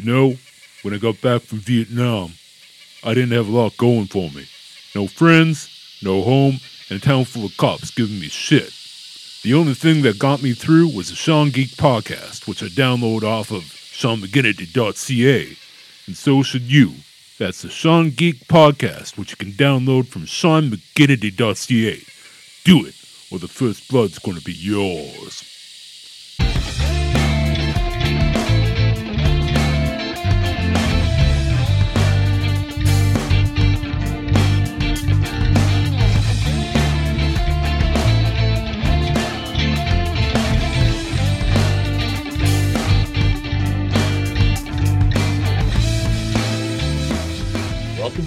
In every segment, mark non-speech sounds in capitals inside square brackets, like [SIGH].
You know, when I got back from Vietnam, I didn't have a lot going for me. No friends, no home, and a town full of cops giving me shit. The only thing that got me through was the Sean Geek podcast, which I download off of SeanMcGinity.ca. And so should you. That's the Sean Geek podcast, which you can download from SeanMcGinity.ca. Do it, or the first blood's going to be yours.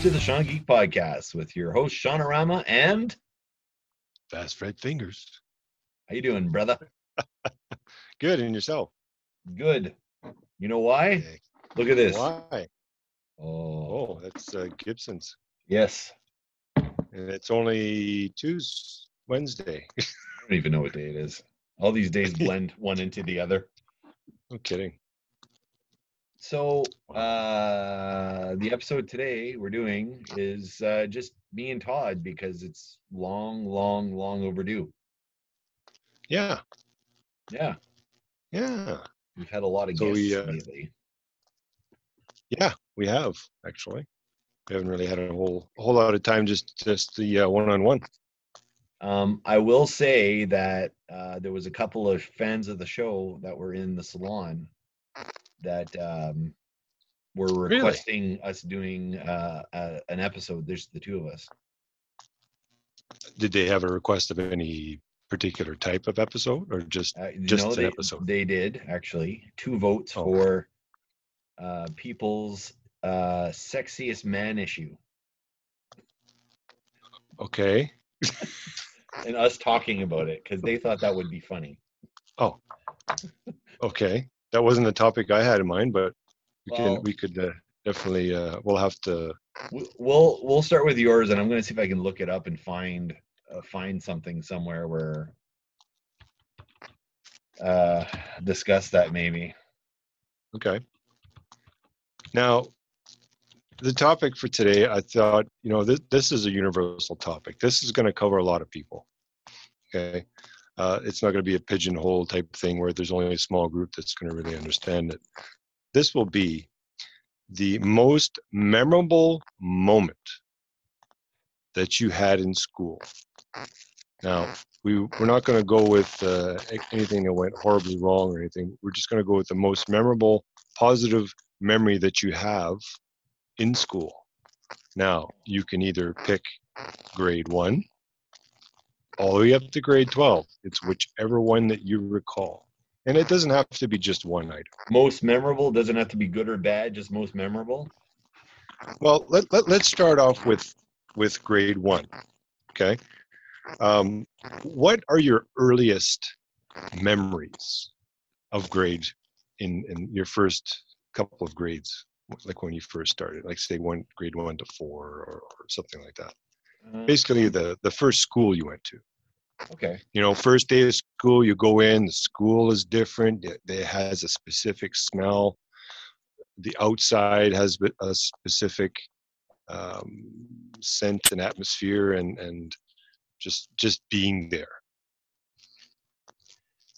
To the Sean Geek Podcast with your host Seanorama and FastFretFingers. how you doing, brother? [LAUGHS] Good, and yourself? Good. You know why? Okay. Look at this. Why? Oh, Oh, that's uh, Gibson's, yes. and it's only Tuesday, Wednesday. I don't even know what day it is. All these days [LAUGHS] blend one into the other. I'm kidding. So, uh, the episode today we're doing is uh, just me and Todd because it's long, long, long overdue. Yeah, Yeah, yeah, we've had a lot of So guests we, uh, lately. yeah. We have actually. We haven't really had a whole a whole lot of time just just the uh, one-on-one. Um, I will say that uh, there was a couple of fans of the show that were in the salon that um, were Really? requesting us doing uh, a, an episode. There's the two of us. Did they have a request of any particular type of episode, or just Uh, Just an they, episode. They did actually two votes Oh. for uh, people's uh, sexiest man issue, okay? and us talking about it because they thought that would be funny. Oh, okay. That wasn't the topic I had in mind, but we Well- can we could uh, definitely uh, we'll have to. We'll we'll start with yours, and I'm going to see if I can look it up and find uh, find something somewhere where uh discuss that maybe. Okay. Now, the topic for today, I thought, you know, this, this is a universal topic. This is going to cover a lot of people. Okay. Uh, it's not going to be a pigeonhole type thing where there's only a small group that's going to really understand it. This will be the most memorable moment that you had in school. Now, we, we're not going to go with uh, anything that went horribly wrong or anything. We're just going to go with the most memorable, positive memory that you have in school. Now, you can either pick grade one all the way up to grade 12. It's whichever one that you recall. And it doesn't have to be just one item. Most memorable doesn't have to be good or bad, just most memorable. Well, let, let, let's start off with, with grade one. Okay. Um, what are your earliest memories of grade in, in your first couple of grades? Like when you first started, like say one grade one to four or, or something like that. Uh, Basically, the, the first school you went to. okay. You know, first day of school, you go in, the school is different. It, it has a specific smell. The outside has a specific um, scent and atmosphere, and and just just being there.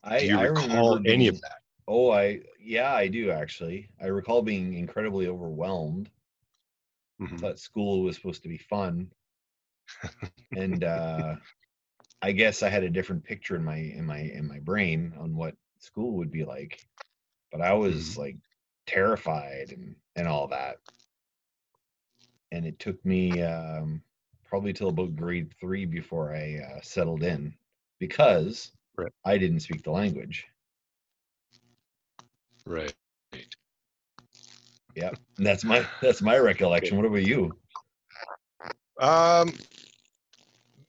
I, Do you I recall any of that? Oh, I yeah, I do actually. I recall being incredibly overwhelmed. Mhm. Thought school was supposed to be fun, [LAUGHS] and uh, I guess I had a different picture in my in my in my brain on what school would be like. But I was like terrified and and all that. And it took me um, probably till about grade three before I uh, settled in because Right. I didn't speak the language. Right. Yep. And that's my that's my recollection. What about you? Um,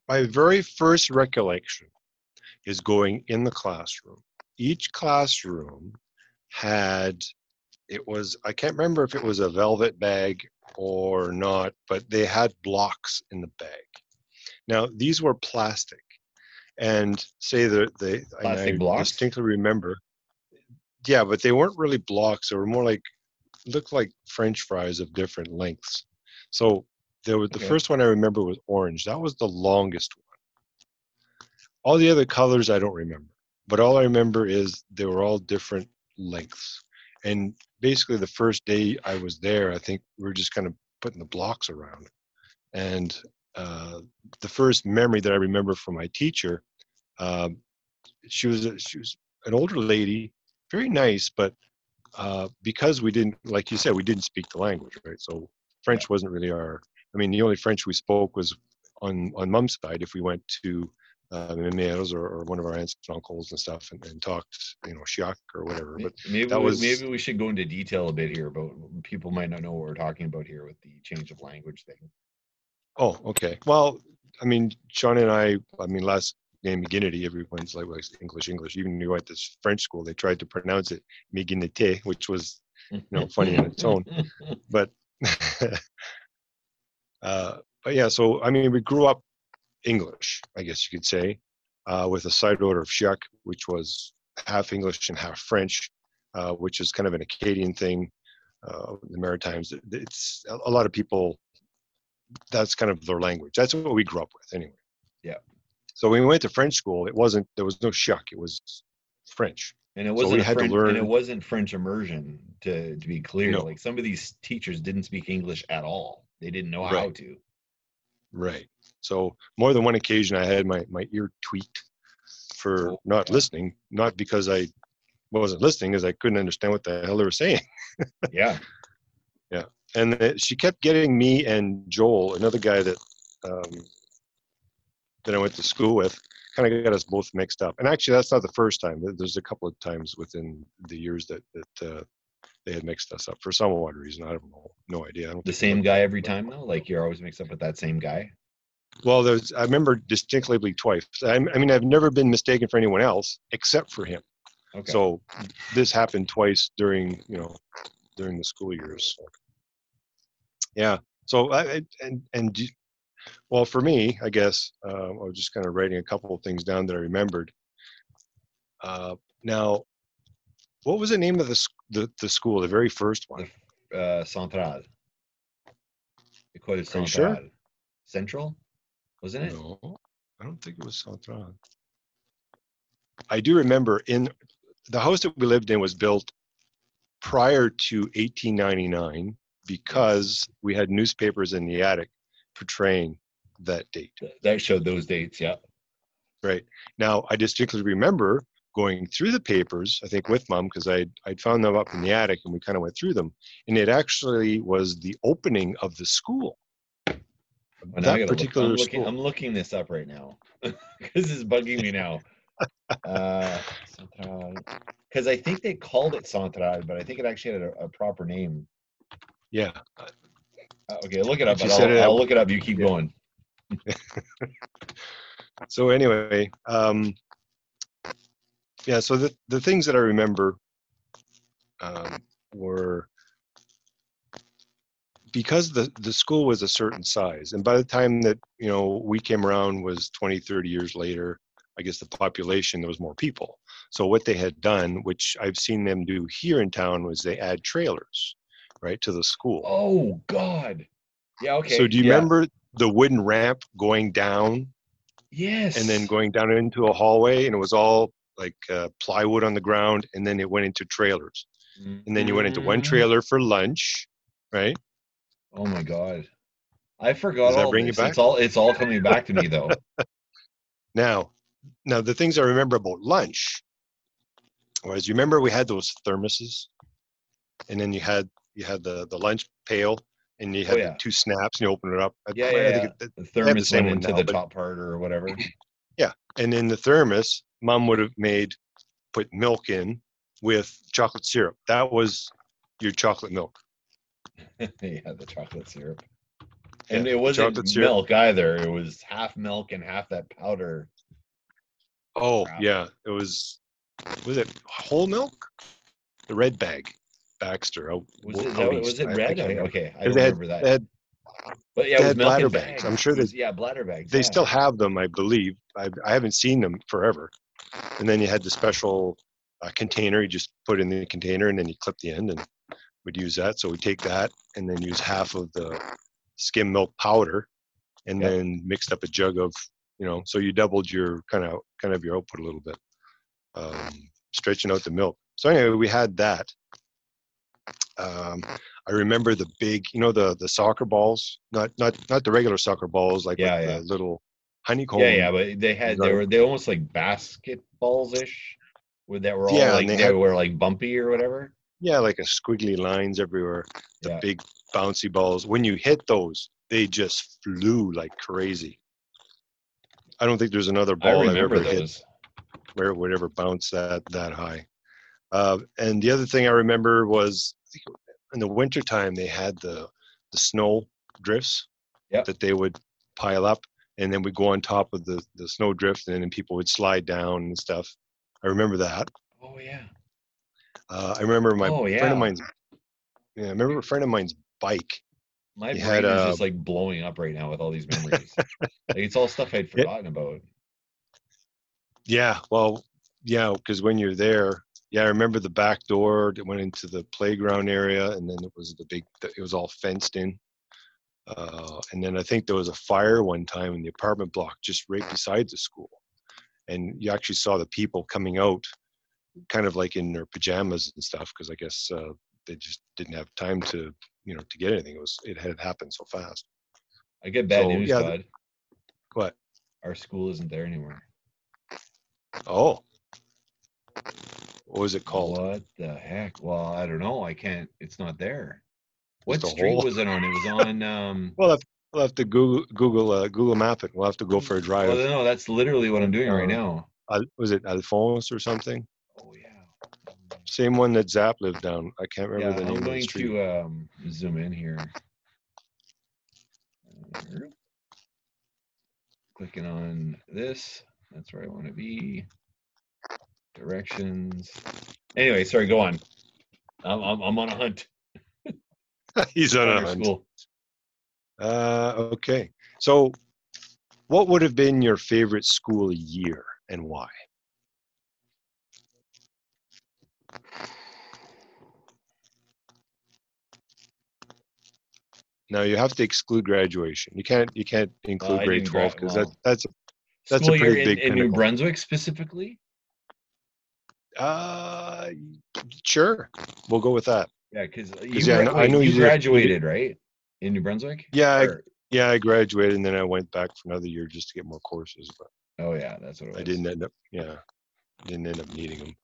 my very first recollection is going in the classroom. Each classroom had, it was, I can't remember if it was a velvet bag or not, but they had blocks in the bag. Now, these were plastic. And say that they, Plastic I blocks? distinctly remember, yeah, but they weren't really blocks. They were more like looked like French fries of different lengths. So there was the Okay. first one I remember was orange. That was the longest one. All the other colors I don't remember, but all I remember is they were all different lengths. And basically, the first day I was there, I think we were just kind of putting the blocks around. And uh, the first memory that I remember from my teacher, um, she was a, she was an older lady, very nice, but uh, because we didn't, like you said, we didn't speak the language, right? So French wasn't really our. I mean, the only French we spoke was on on mom's side. If we went to uh, the Mimieros or, or one of our aunts and uncles and stuff, and, and talked, you know, Chiac or whatever. But maybe that we, was- maybe we should go into detail a bit here about people might not know what we're talking about here with the change of language thing. oh, okay. Well, I mean, Sean and I. I mean, last name McGinity, everyone's like, well, English, English. Even when you went to s- French school, they tried to pronounce it McGinnity, which was you know, funny in its own. [LAUGHS] but [LAUGHS] uh, but yeah, so I mean, we grew up English, I guess you could say, uh, with a side order of Chiac, which was half English and half French, uh, which is kind of an Acadian thing. Uh, the Maritimes, it's a lot of people. That's kind of their language. That's what we grew up with, anyway. Yeah. So when we went to French school, it wasn't there was no Chiac. It was French. And it wasn't we a had to French, learn- and it wasn't French immersion to to be clear. No. Like some of these teachers didn't speak English at all. They didn't know how Right. to. Right. So more than one occasion, I had my my ear tweaked for Oh, not yeah. listening, not because I wasn't listening, as I couldn't understand what the hell they were saying. [LAUGHS] Yeah. Yeah. And that she kept getting me and Joel, another guy that um, that I went to school with, kind of got us both mixed up. And actually, that's not the first time. There's a couple of times within the years that that uh, they had mixed us up for some odd reason. I don't know, no idea. I don't The same guy every time though? Like you're always mixed up with that same guy? Well, there's I remember distinctly twice. I, I mean, I've never been mistaken for anyone else except for him. Okay. So this happened twice during you know during the school years. Yeah. So I I- and and well for me, I guess uh, I was just kind of writing a couple of things down that I remembered. Uh, now, what was the name of the the the school? The very first one. uh Central. École Are you Centrale. sure? Central? Wasn't it? No, I don't think it was Central. I do remember in the house that we lived in was built prior to 1899 because we had newspapers in the attic portraying that date. That showed those dates, yeah. Right now, I distinctly remember going through the papers. I think with mom because I I'd found them up in the attic and we kind of went through them, and it actually was the opening of the school. I that gotta look- particular I'm looking, school. I'm looking this up right now. [LAUGHS] Because it's bugging me now. [LAUGHS] uh because I think they called it Central, but I think it actually had a, a proper name. Yeah, Uh, okay, look it up. I'll, it I'll up- look it up. You keep Yeah. going. [LAUGHS] so anyway um yeah so the the things that i remember um were because the the school was a certain size and by the time that you know we came around was 20 30 years later i guess the population there was more people so what they had done which i've seen them do here in town was they add trailers right to the school Oh God. Yeah. Okay. so do you yeah. remember the wooden ramp going down Yes. and then going down into a hallway and it was all like uh, plywood on the ground and then it went into trailers and then you went into one Mhm. trailer for lunch right Oh my God. I forgot Does that all bring you back? It's all it's all coming back to me though. [LAUGHS] [LAUGHS] now now the things i remember about lunch was you remember we had those thermoses and then you had you had the the lunch pail and you had Oh, yeah. the two snaps and you open it up I- Yeah, I yeah, think yeah. it- The the thermos same went into now, the top part or whatever. [CLEARS THROAT] Yeah, and in the thermos mom would have made put milk in with chocolate syrup that was your chocolate milk [LAUGHS] yeah, the chocolate syrup. And Yeah, it wasn't milk either. It was half milk and half that powder. Oh Crap. yeah, it was. Was it whole milk? The red bag, Baxter. Oh, Was it, was it I- I red? Okay, I don't had- remember that. Had, but yeah, it was milk bladder bags. I'm sure they- yeah, bladder bags. they yeah. still have them, I believe. I, I haven't seen them forever. And then you had the special uh, container. You just put in the container, and then you clip the end, and we'd use that. So we take that and then use half of the skim milk powder, and Yeah. then mixed up a jug of you know. So you doubled your kind of kind of your output a little bit, um, stretching out the milk. So anyway, we had that. Um, I remember the big, you know, the the soccer balls, not not not the regular soccer balls, like Yeah, yeah. the little honeycomb. Yeah, yeah, but they had they were they almost like basketballs ish, with that were all Yeah, like they they, had- were like bumpy or whatever. Yeah, like a squiggly lines everywhere. The Yeah. big bouncy balls. When you hit those, they just flew like crazy. I don't think there's another ball I've ever hit those. where it would ever bounce that that high. Uh, and the other thing I remember was in the wintertime they had the the snow drifts Yep. that they would pile up, and then we'd go on top of the the snow drift, and then people would slide down and stuff. I remember that. Oh yeah. Uh, I remember my Oh, friend yeah. of mine's. Yeah, I remember a friend of mine's bike. My You brain had, is uh, just like blowing up right now with all these memories. like it's all stuff I'd [LAUGHS] forgotten about. Yeah, well, yeah, because when you're there, yeah, I remember the back door that went into the playground area, and then it was the big. It was all fenced in, uh, and then I think there was a fire one time in the apartment block just right beside the school, and you actually saw the people coming out, kind of like in their pajamas and stuff, because I guess uh, they just didn't have time to, you know, to get anything. It was it had happened so fast. I get bad So, news, yeah, bud. What? Our school isn't there anymore. Oh, what was it called? What the heck? Well, I don't know. I can't. It's not there. What street hole? was it on? It was on. Um. [LAUGHS] We'll have, we'll have to Google Google uh, Google Map it. We'll have to go for a drive. Well, no, that's literally what I'm doing right Uh, now. Was it Alphonse or something? Oh yeah. Same one that Zap lived down. I can't Yeah, remember the name I'm of the going street. to um, zoom in here. Clicking on this. That's where I want to be. Directions. Anyway, sorry. Go on. I'm I'm, I'm on a hunt. [LAUGHS] He's on a hunt. Uh, okay. So, what would have been your favorite school year and why? Now you have to exclude graduation. You can't. You can't include I grade twelve because well, that, that's a That's a School year pretty in, big in New. Brunswick specifically. uh sure. We'll go with that. Yeah, because you, yeah, I gra- know- I know you you did- graduated right in New Brunswick. Yeah, Or- Yeah, I graduated and then I went back for another year just to get more courses, but oh yeah, that's what it was. I didn't end up. Yeah, didn't end up needing them.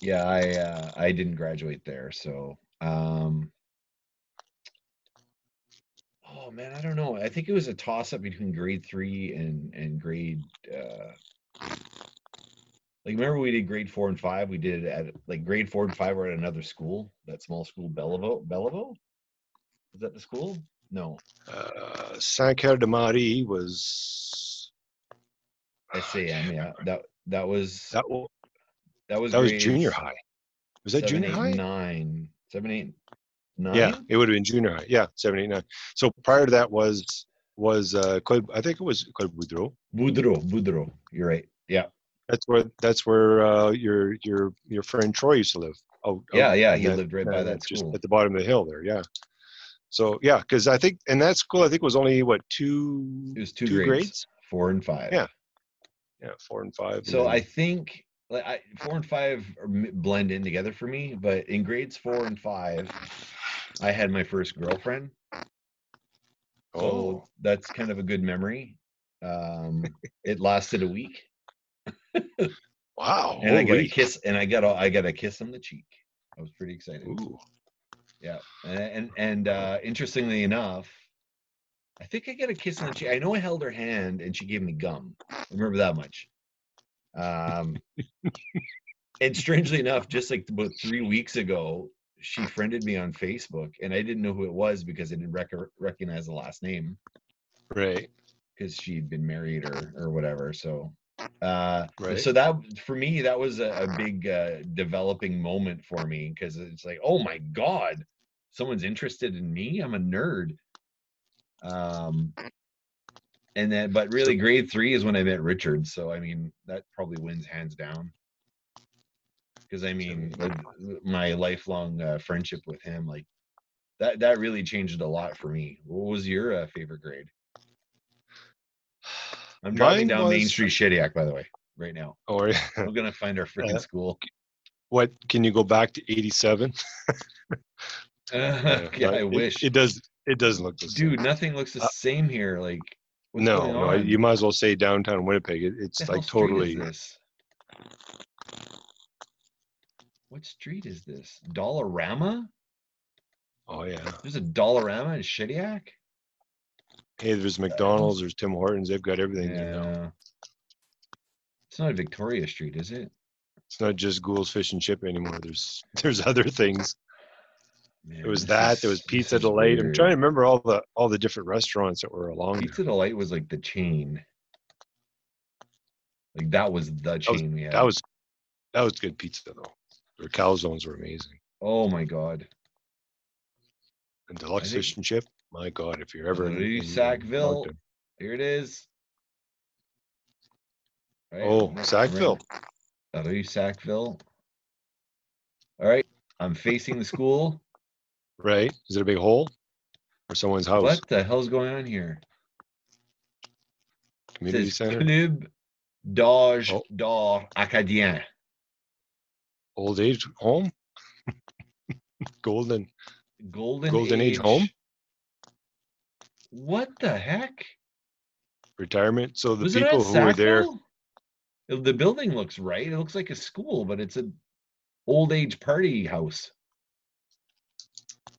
Yeah, I uh, I didn't graduate there, so um Oh man, I don't know. I think it was a toss up between grade 3 and and grade uh like remember we did grade 4 and 5, we did at like grade 4 and 5 were at another school, that small school Belleville, Belleville? Is that the school? No, Uh, Saint Clair de Marie was SAM, yeah. That that was that. wa- that was That was junior high. Was that seven, junior eight, high? Nine, seven, eight, nine. Yeah, it would have been junior high. Yeah, seven, eight, nine. So prior to that was was uh, Claude, I think it was Claude Boudreau. Boudreau, Boudreau. You're right. Yeah. That's where that's where uh, your your your friend Troy used to live. Oh, Yeah, yeah. He lived right by that just school. at the bottom of the hill there. Yeah. So yeah, because I think in that school I think was only what two It was two, two grades, grades? four and five. Yeah. yeah four and five. and So I think like I, four and five blend in together for me, but in grades four and five, I had my first girlfriend. So oh that's kind of a good memory. Um, it lasted a week, wow and I got a kiss, and I got a, I got a kiss on the cheek. I was pretty excited. Ooh. Yeah, and and, and uh, interestingly enough, I think I got a kiss on the cheek. I know I held her hand and she gave me gum. I remember that much. Um, and strangely enough, just like about three weeks ago, she friended me on Facebook, and I didn't know who it was because I didn't rec- recognize the last name Right. because she'd been married or or whatever. So, uh, Right. so that for me that was a, a [CLEARS THROAT] big uh, developing moment for me because it's like, oh my god, someone's interested in me. I'm a nerd. Um, and then, but really, grade three is when I met Richard. So I mean, that probably wins hands down. because I mean, my lifelong uh, friendship with him, like that, that really changed a lot for me. What was your uh, favorite grade? I'm driving Mine down Main Street, Shediac, by the way, right now. Or We're gonna find our freaking Yeah. school. what? Can you go back to '87? [LAUGHS] yeah, I [LAUGHS] it- wish, it, does. It doesn't look the same. dude. Nothing looks the Uh, same here. Like, no, no, you might as well say downtown Winnipeg. It, it's like totally. this? What street is this? Dollarama? Oh yeah. There's a Dollarama in Shediac? Hey, there's um, McDonald's. There's Tim Hortons. They've got everything there now. Yeah. It's not Victoria Street, is it? It's not just Ghoul's Fish and Chip anymore. There's [LAUGHS] there's other things. There was that. There was Pizza Delight. I'm trying to remember all the all the different restaurants that were along there. Pizza Delight was like the chain. Like that was the chain we had. That was that was good pizza though. Their calzones were amazing. oh my god. And deluxe think- fish and chip. My God, if you're ever in, Rue in Sackville. Moncton. Here it is. Right, Oh, right- Sackville. Right- Rue Sackville. All right. I'm facing the school. [LAUGHS] Right? Is it a big hole? Or someone's house? What the hell's going on here? It Community says center? Club d'Âge Oh. d'Or Acadien. Old age home? [LAUGHS] Golden. Golden, Golden Age home? What the heck? Retirement. So the Was people at who were there, Sackville? The building looks right. It looks like a school, but it's a old age party house.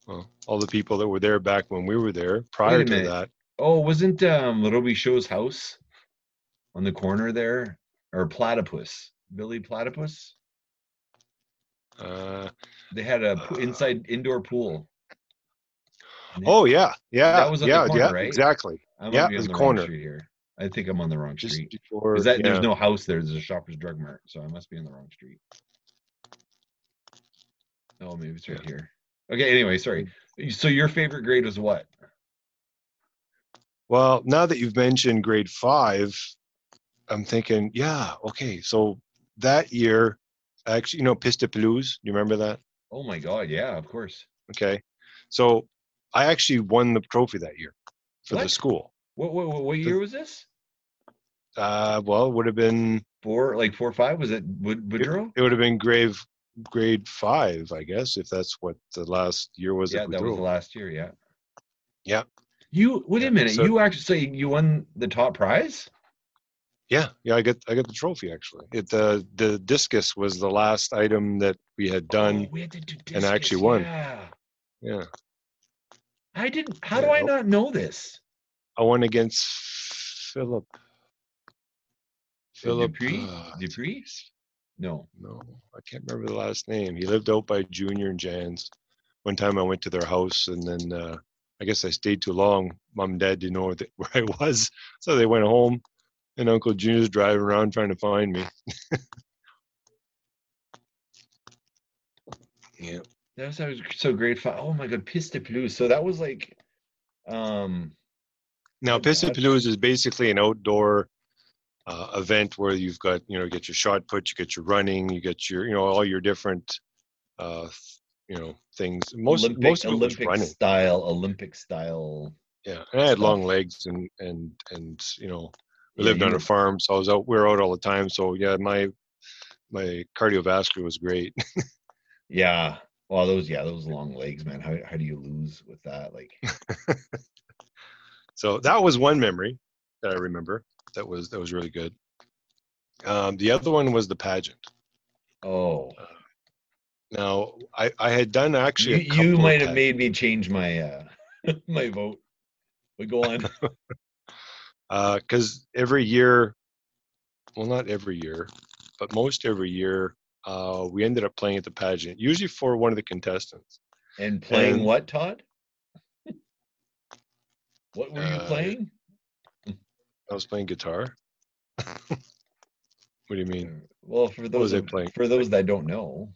well, all the people that were there back when we were there, prior to minute. that, Oh, wasn't um Little Show's house on the corner there? Or Platypus? Billy Platypus? uh, They had a Uh, inside indoor pool. Oh yeah, yeah, That was on the yeah, corner, yeah, right? exactly. I yeah, be it on was the corner. here. I think I'm on the wrong Just street. before. Is that yeah. there's no house there? There's a Shoppers Drug Mart, so I must be on the wrong street. Oh, maybe it's right Yeah. here. Okay. Anyway, sorry. Mm. So your favorite grade was what? Well, now that you've mentioned grade five, I'm thinking, yeah, okay. So that year, actually, you know, Piste et Pelouse, you remember that? Oh my God! Yeah, of course. Okay. So I actually won the trophy that year for the school. What what what, what year was this? Uh, well, it would have been, Four like four or five? Was it Wood Woodrow? it would have been grade, grade five, I guess, if that's what the last year was. yeah, at that was the last year. Yeah. Yeah. You wait Yeah, a minute. so- you actually so you won the top prize? Yeah, yeah, I get, I got the trophy actually. It, the, the discus was the last item that we had done. Oh, we had to do and I actually won. Yeah. Yeah. I didn't. How do I not know this? I won against Philip. Philip Dupree? uh, Dupree? No. No, I can't remember the last name. He lived out by Junior and Jan's. One time I went to their house and then uh, I guess I stayed too long. Mom and dad didn't know where, the, [LAUGHS] where I was. So they went home and Uncle Junior's driving around trying to find me. [LAUGHS] yeah. That was, that was so grade five. Oh my god, Piste et Pelouse. So that was like, um, Now, God. Pelouse is basically an outdoor uh, event where you've got, you know, you get your shot put, you get your running, you get your, you know, all your different, uh, you know, things. Most Olympic, most of Olympic style, Olympic style. Yeah, and I had stuff. long legs and and and you know, we Yeah, lived on were- a farm, so I was out. We were out all the time. So yeah, my my cardiovascular was great. [LAUGHS] Yeah. Well, those yeah, those long legs, man. How how do you lose with that? Like, [LAUGHS] So that was one memory that I remember. That was that was really good. Um, the other one was the pageant. oh, Now I I had done actually. you, you might have made me change my uh [LAUGHS] my vote. But go on. [LAUGHS] Uh because uh, every year, well, not every year, but most every year, uh, we ended up playing at the pageant, usually for one of the contestants. And playing And- what, Todd? What were you Uh, playing? I was playing guitar. [LAUGHS] what do you mean? Well, for those I playing? for those that don't know,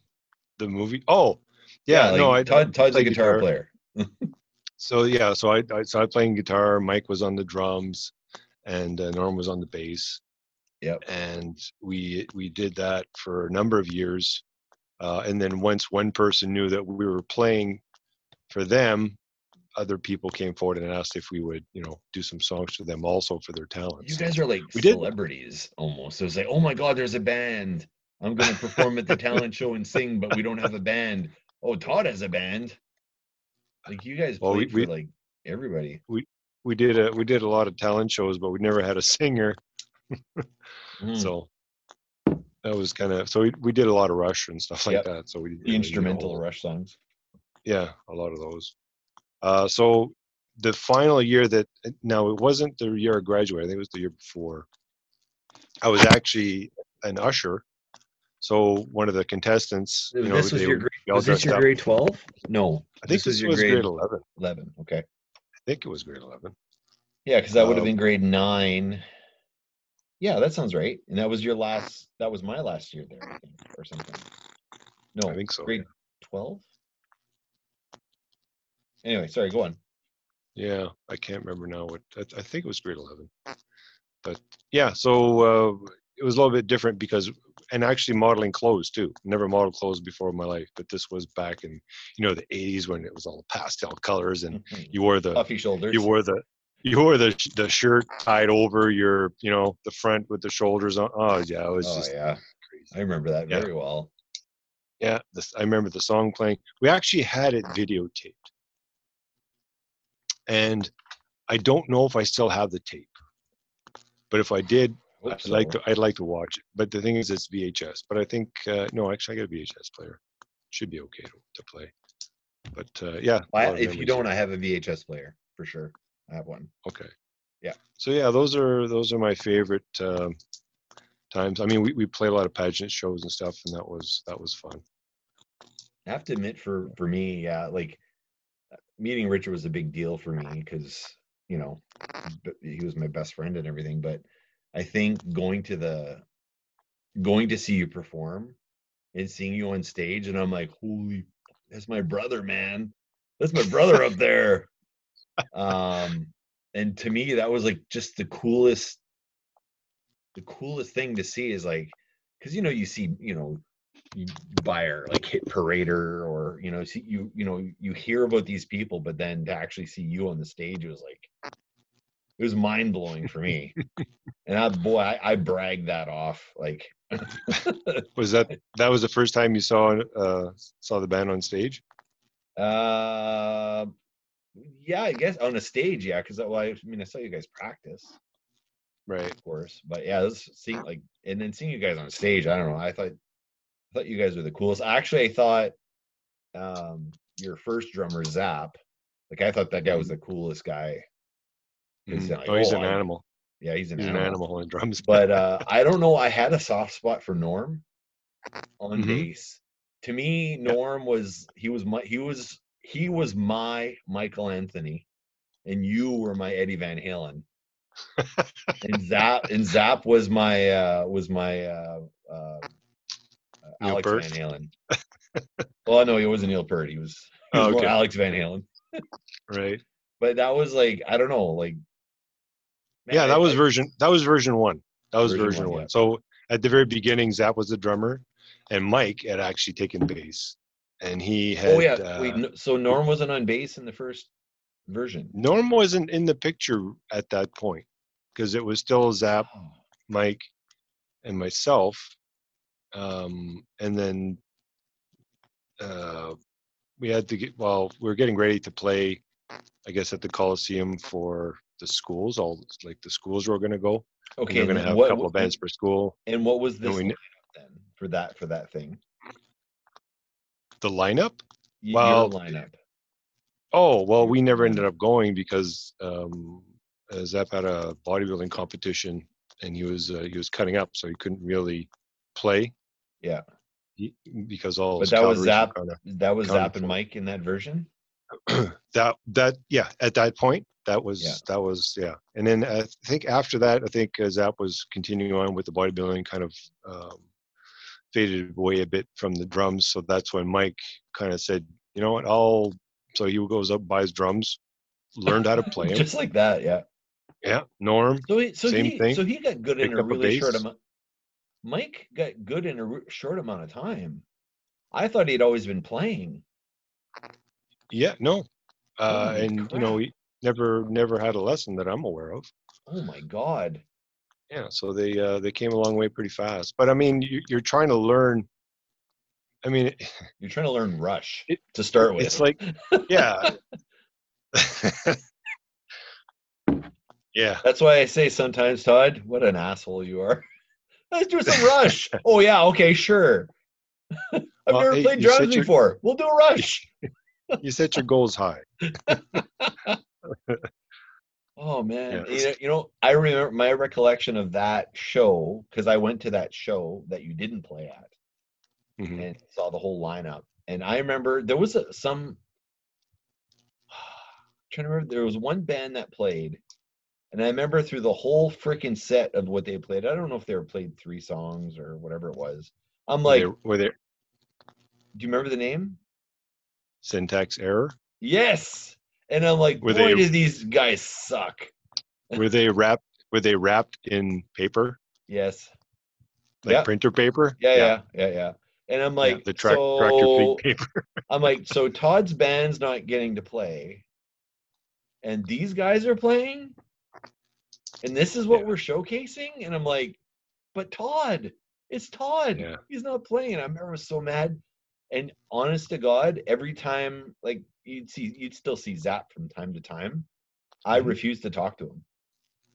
The movie? Oh, yeah. no, I Todd, Todd's a play guitar, player. [LAUGHS] So yeah, so I, I started playing guitar. Mike was on the drums, and uh, Norm was on the bass. Yep. And we we did that for a number of years. Uh, and then once one person knew that we were playing for them, other people came forward and asked if we would, you know, do some songs for them also for their talents. You guys are like We did- celebrities almost. It was like, oh my god, there's a band. I'm going to perform at the talent show and sing, but we don't have a band. Oh, Todd has a band. Like you guys Well, we- played we- for like everybody. We we did a we did a lot of talent shows, but we never had a singer. Mm. So that was kind of so we, we did a lot of Rush and stuff like Yep. that. So we didn't the really need a instrumental whole- rush songs. Yeah, a lot of those. Uh, so the final year that now it wasn't the year I graduated. I think it was the year before. I was actually an usher. So one of the contestants, you know, this was your grade, was this your grade 12? No. I think this, was grade, 11. 11. Okay. I think it was grade 11. Yeah, because that would have Um, been grade nine. Yeah, that sounds right. And that was your last. That was my last year there, I think, or something. No, I think so. grade twelve. Anyway, sorry. Go on. Yeah, I can't remember now what I, I think it was grade 11. But yeah, so uh, it was a little bit different because and actually modeling clothes too. Never modeled clothes before in my life, but this was back in you know the 80s when it was all pastel colors and you wore the Puffy shoulders. you wore the you wore the the shirt tied over your you know the front with the shoulders on. Oh yeah, it was oh just yeah, I remember that Yeah. very well. Yeah, this, I remember the song playing. We actually had it videotaped, and I don't know if I still have the tape, but if I did, I'd like to. I'd like to watch it. But the thing is, it's VHS. But I think uh, no, actually, I got a VHS player. Should be okay to, to play. But uh, yeah, a I, lot of if you don't, there. I have a VHS player for sure. I have one. Okay. Yeah. So yeah, those are those are my favorite um, times. I mean, we, we played a lot of pageant shows and stuff, and that was that was fun. I have to admit, for for me, yeah, like uh, meeting Richard was a big deal for me because you know he was my best friend and everything. But I think going to the going to see you perform and seeing you on stage, and I'm like, holy, that's my brother, man. That's my brother up [LAUGHS] there. Um, and to me, that was like just the coolest, the coolest thing to see is like, because you know, you see, you know, buyer like hit parader or you know see you you know you hear about these people but then to actually see you on the stage was like it was mind blowing for me and I boy I, I bragged that off like [LAUGHS] Was that that was the first time you saw uh, saw the band on stage? uh yeah I guess on a stage yeah because well, I mean I saw you guys practice Right. of course but yeah this seeing like and then seeing you guys on stage I don't know I thought I thought you guys were the coolest actually I thought um your first drummer Zap like I thought that guy was the coolest guy Mhm. like, oh, he's oh, an I- animal. Yeah, he's an He's animal. an animal on drums. [LAUGHS] But uh, I don't know. I had a soft spot for Norm on Mhm. bass. To me, Norm was he was my he was he was my Michael Anthony, and you were my Eddie Van Halen. and Zap and [LAUGHS] Zap was my uh, was my uh, uh, Alex? Van Halen. [LAUGHS] well, no, he wasn't Neil Peart. He was, he was Oh, more okay. Alex Van Halen. right. [LAUGHS] But that was like I don't know, like man, yeah, I- that was I- version. That was version one. That was Version version, one, one. yeah. So at the very beginning, Zap was the drummer, and Mike had actually taken bass, and he had. Oh yeah, uh, wait. So Norm wasn't on bass in the first version. Norm wasn't in the picture at that point because it was still Zap, Oh, Mike, and myself, um, and then uh, we had to get. Well, we were getting ready to play, I guess, at the Coliseum for the schools. All like the schools were going to go. and Okay, They're going to have what- a couple what- of bands per school. And what was this we then for that for that thing? The lineup. Y- Well, your lineup. Oh well, we never ended up going because um, uh, Zap had a bodybuilding competition and he was uh, he was cutting up, so he couldn't really play. Yeah. He, because all But that was Zap. kinda- That was Zap and for. Mike in that version. [CLEARS THROAT] that that yeah at that point that was Yeah. that was yeah and then i think after that i think uh, zap was continuing on with the bodybuilding kind of um, faded away a bit from the drums so that's when mike kind of said you know what i'll so he goes up buys drums learned how to play [LAUGHS] them Just like that, yeah. yeah norm So he, so Same he, thing. so he got good in a up a really short amount. Mike got good in a short amount of time. I thought he'd always been playing. Yeah, no, uh, Holy and you know, he never never had a lesson that I'm aware of. Oh my god. Yeah, so they uh, they came a long way pretty fast. But I mean, you, you're trying to learn. I mean, it- [LAUGHS] You're trying to learn Rush It- to start with. it's like, yeah, [LAUGHS] yeah. That's why I say sometimes, Todd, what an asshole you are. [LAUGHS] Let's do some Rush. oh yeah, okay, sure. I've Well, never hey, played drums your- before. We'll do a Rush. You set your goals high. Oh man, Yeah, you, know, you know, I remember my recollection of that show because I went to that show that you didn't play at Mhm. and saw the whole lineup. And I remember there was a, some. [SIGHS] trying to remember, there was one band that played, and I remember through the whole freaking set of what they played. I don't know if they were played three songs or whatever it was. I'm Were like, they- were there do you remember the name? syntax error? Yes. And I'm like, Were boy, they- do these guys suck. Were they [LAUGHS] wrapped? Were they wrapped in paper, Yes. like Yeah. printer paper? Yeah, yeah, yeah, yeah. And I'm yeah, like, the track, so, tractor paper. [LAUGHS] I'm like, so Todd's band's not getting to play, and these guys are playing, and this is what Yeah. we're showcasing. And I'm like, but Todd, it's Todd. Yeah. He's not playing. I remember I was so mad. And honest to God, every time, like you'd see, you'd still see Zap from time to time. I Mhm. refused to talk to him.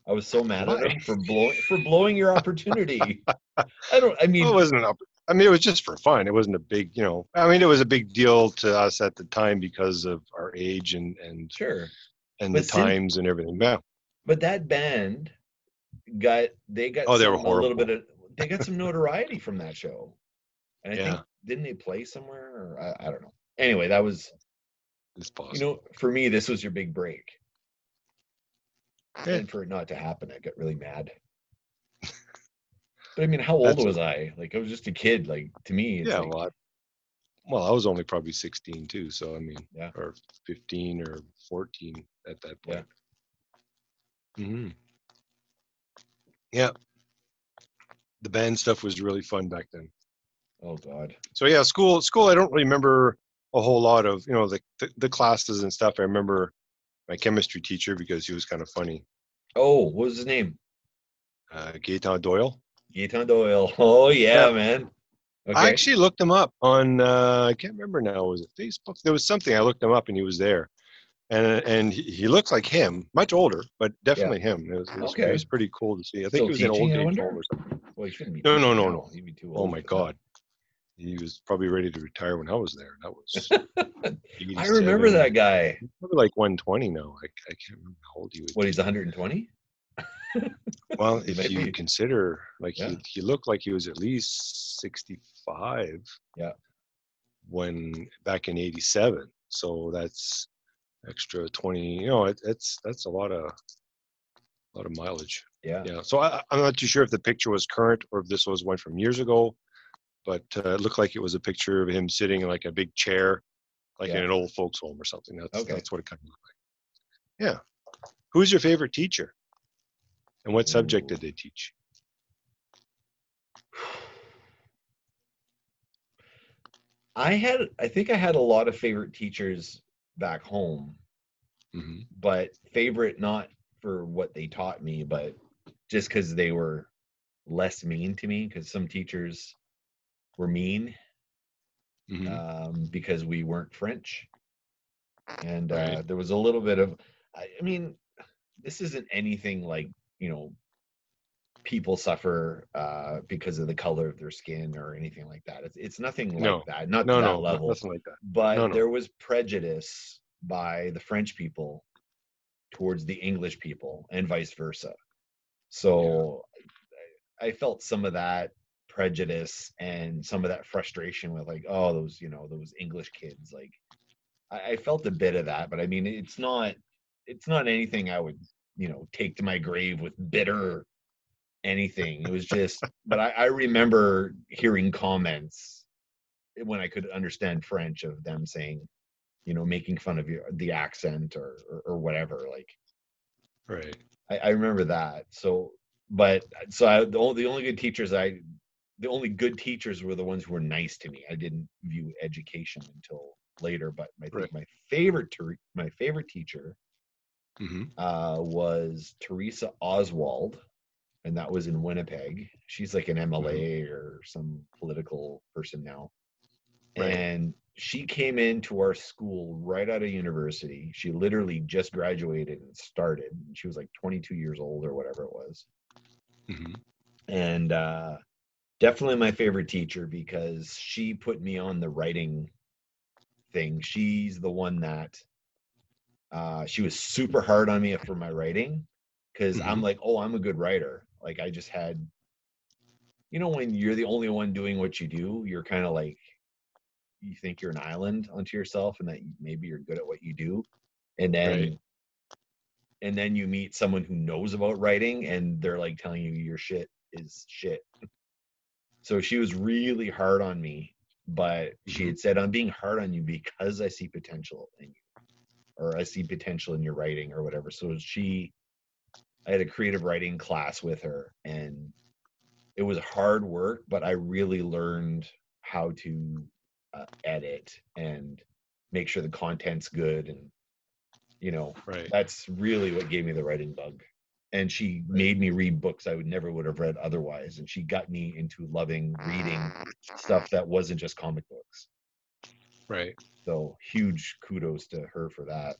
I was so mad at him for blowing for blowing your opportunity. I don't. I mean, Well, it wasn't an. opp- I mean, it was just for fun. It wasn't a big, you know. I mean, it was a big deal to us at the time because of our age and and sure. and But the sin- times and everything. Yeah. But that band got they got Oh, they were some- a little bit of they got some notoriety from that show. And I think Yeah. Didn't they play somewhere or I, I don't know. Anyway, that was It's you know for me this was your big break. Yeah. And for it not to happen, I got really mad. But I mean, how old That's- was I? Like I was just a kid. Like to me, it's yeah. like, Well, I, well, I was only probably 16 too. So I mean, Yeah. or 15 or 14 at that Yeah. point. hmm Yeah. The band stuff was really fun back then. Oh god. so yeah school school i don't remember a whole lot of you know the, the the classes and stuff i remember my chemistry teacher because he was kind of funny Oh, what was his name? uh gaetan doyle Gaetan Doyle. [LAUGHS] Oh yeah, Yeah. man. Okay. i actually looked him up on uh i can't remember now was it facebook there was something i looked him up and he was there and and he, he looks like him much older but definitely him it was, it, was, Okay. it was pretty cool to see i think Still he was in old age home or something well, he shouldn't be. No, no, no, no. He'd be too oh my god he was probably ready to retire when i was there that was [LAUGHS] I remember that guy. Probably like 120 now. I, I can't remember how old he was. What he's 120? well, [LAUGHS] if might you consider, like Yeah. he, he looked like he was at least 65. Yeah. When back in '87, so that's extra 20. You know, it, it's that's a lot of a lot of mileage. Yeah. Yeah. So I, I'm not too sure if the picture was current or if this was one from years ago, but uh, it looked like it was a picture of him sitting in like a big chair, like in an old folks home or something. That's Okay. that's what it kind of looked like. Yeah. Who's your favorite teacher? And what subject Ooh. did they teach? I had, I think I had a lot of favorite teachers back home, hmm but favorite not for what they taught me, but just because they were less mean to me. Because some teachers were mean hmm um, because we weren't French, and uh, Right. there was a little bit of. I, I mean, this isn't anything like you know people suffer uh, because of the color of their skin or anything like that. It's it's nothing like No. that. Not no, to that no, level. nothing like that. but there was prejudice by the French people towards the English people and vice versa. So I I felt some of that prejudice and some of that frustration with like, oh, those, you know, those English kids. Like I, I felt a bit of that, but I mean it's not it's not anything I would, you know, take to my grave with bitter anything. It was just but I, I remember hearing comments when I could understand French of them saying, you know, making fun of your the accent or or, or whatever. Like Right. I, I remember that. So, but so I, the only the only good teachers I the only good teachers were the ones who were nice to me. I didn't view education until later, but I think Right. my favorite ter- my favorite teacher hmm uh, was Theresa Oswald, and that was in Winnipeg. She's like an MLA or some political person now. Right. And she came into our school right out of university. She literally just graduated and started. She was like 22 years old or whatever it was. hmm And uh, definitely my favorite teacher because she put me on the writing thing. She's the one that uh, she was super hard on me for my writing because I'm like, oh, I'm a good writer. Like I just had, you know, when you're the only one doing what you do, you're kind of like, you think you're an island unto yourself and that maybe you're good at what you do. And then, Right. and then you meet someone who knows about writing and they're like telling you your shit is shit. So she was really hard on me, but she Mhm. had said, I'm being hard on you because I see potential in you, or I see potential in your writing, or whatever. So she, I had a creative writing class with her, and it was hard work, but I really learned how to uh, edit and make sure the content's good. And, you know, Right. that's really what gave me the writing bug and she made me read books i would never would have read otherwise and she got me into loving reading stuff that wasn't just comic books Right. so huge kudos to her for that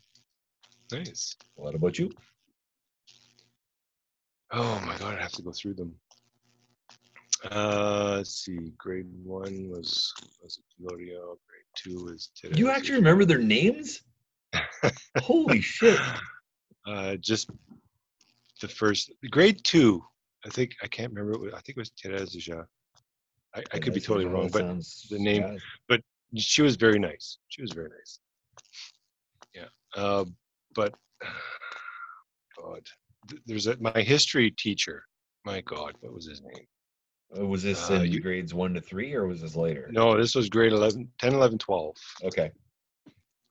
Nice. what about you Oh my god, I have to go through them. Uh, let's see. Grade one was was it Gloria. Grade two was. Teresa. you actually remember their names [LAUGHS] holy shit Uh, just the first grade two. I think I can't remember. Was, I think it was Teresa. I, I could be totally wrong, but sounds- the name- yeah. she was very nice. She was very nice. Yeah. Uh, but [SIGHS] God, there's a my history teacher. My God, what was his name? Uh, was this Uh, in you- grades one to three or was this later No, this was grade 11, 10, 11, 12. okay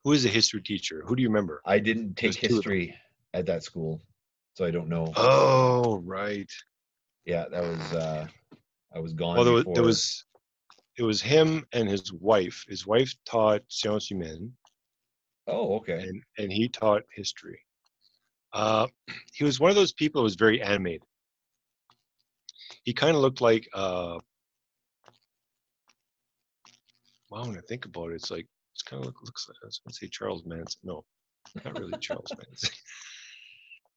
Who is the history teacher? Who do you remember? i didn't take There's two of them. history at that school so i don't know Oh, right. yeah that was uh i was gone Well, there was, there was it was him and his wife. His wife taught sciences humaines, oh okay and and he taught history. Uh, [CLEARS THROAT] he was one of those people who was very animated. He kind of looked like uh, wow. When I think about it, it's like it's kind of look, looks like I was going to say Charles Manson. No, not really [LAUGHS] Charles Manson.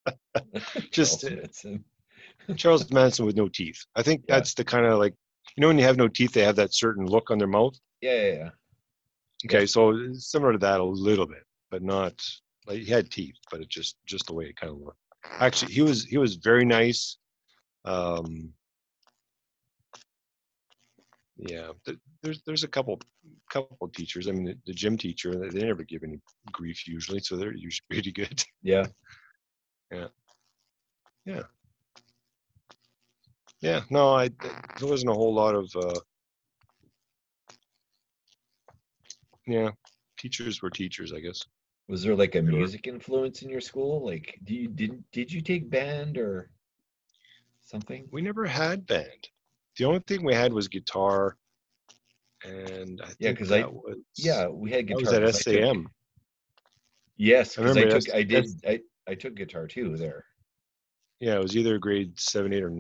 [LAUGHS] Just, Charles uh, Manson. Charles Manson with no teeth. I think Yeah. that's the kind of like you know when you have no teeth, they have that certain look on their mouth. yeah yeah yeah Okay, so similar to that a little bit, but not like he had teeth, but it just just the way it kind of looked. Actually, he was he was very nice. Um, yeah, th- there's there's a couple couple teachers. I mean, the, the gym teacher they, they never give any grief usually, so they're usually pretty good. yeah [LAUGHS] Yeah, Yeah. Yeah. no, I there wasn't a whole lot of uh, yeah, teachers were teachers, I guess. Was there like a Sure. music influence in your school? Like, do you did did you take band or something? We never had band. The only thing we had was guitar, and I Yeah, think 'cause I- that was Yeah, we had that guitar. was at 'cause I took- SAM. yes, I because I, remember took that's- I did I I took guitar too there. Yeah, it was either grade seven, eight, or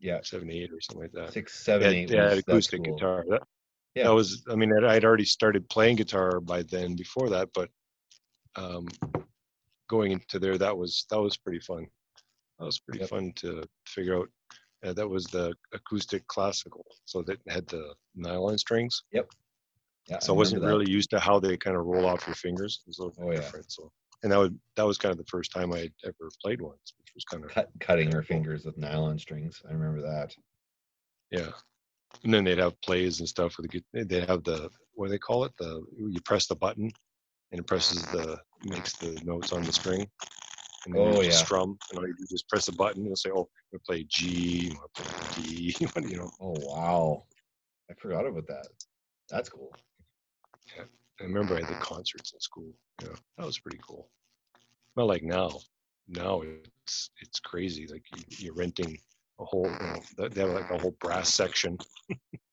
Yeah, seven, eight, or something like that. six, seven, eight. that acoustic school. guitar. That, Yeah. that was. I mean, I'd, I'd already started playing guitar by then. Before that, but um, going into there, that was that was pretty fun. That was pretty Yep. fun to figure out. Uh, that was the acoustic classical, so that had the nylon strings. Yep. Yeah, so I wasn't really used to how they kind of roll off your fingers. It was a little bit Oh, yeah. different. So, and that would that was kind of the first time I had ever played once, which was kind of Cut, cutting her fingers with nylon strings. I remember that. yeah. And then they'd have plays and stuff with the eh, they'd have the what do they call it? The you press the button and it presses the makes the notes on the string. And then Oh, you yeah. strum and all you do is just press a button and it'll say, Oh, you play G, you wanna play D, [LAUGHS] you know. Oh wow, I forgot about that. That's cool. I remember I had the concerts in school. Yeah, that was pretty cool. Not like now. Now it's it's crazy. Like you- you're renting a whole you know, they- have like a whole brass section.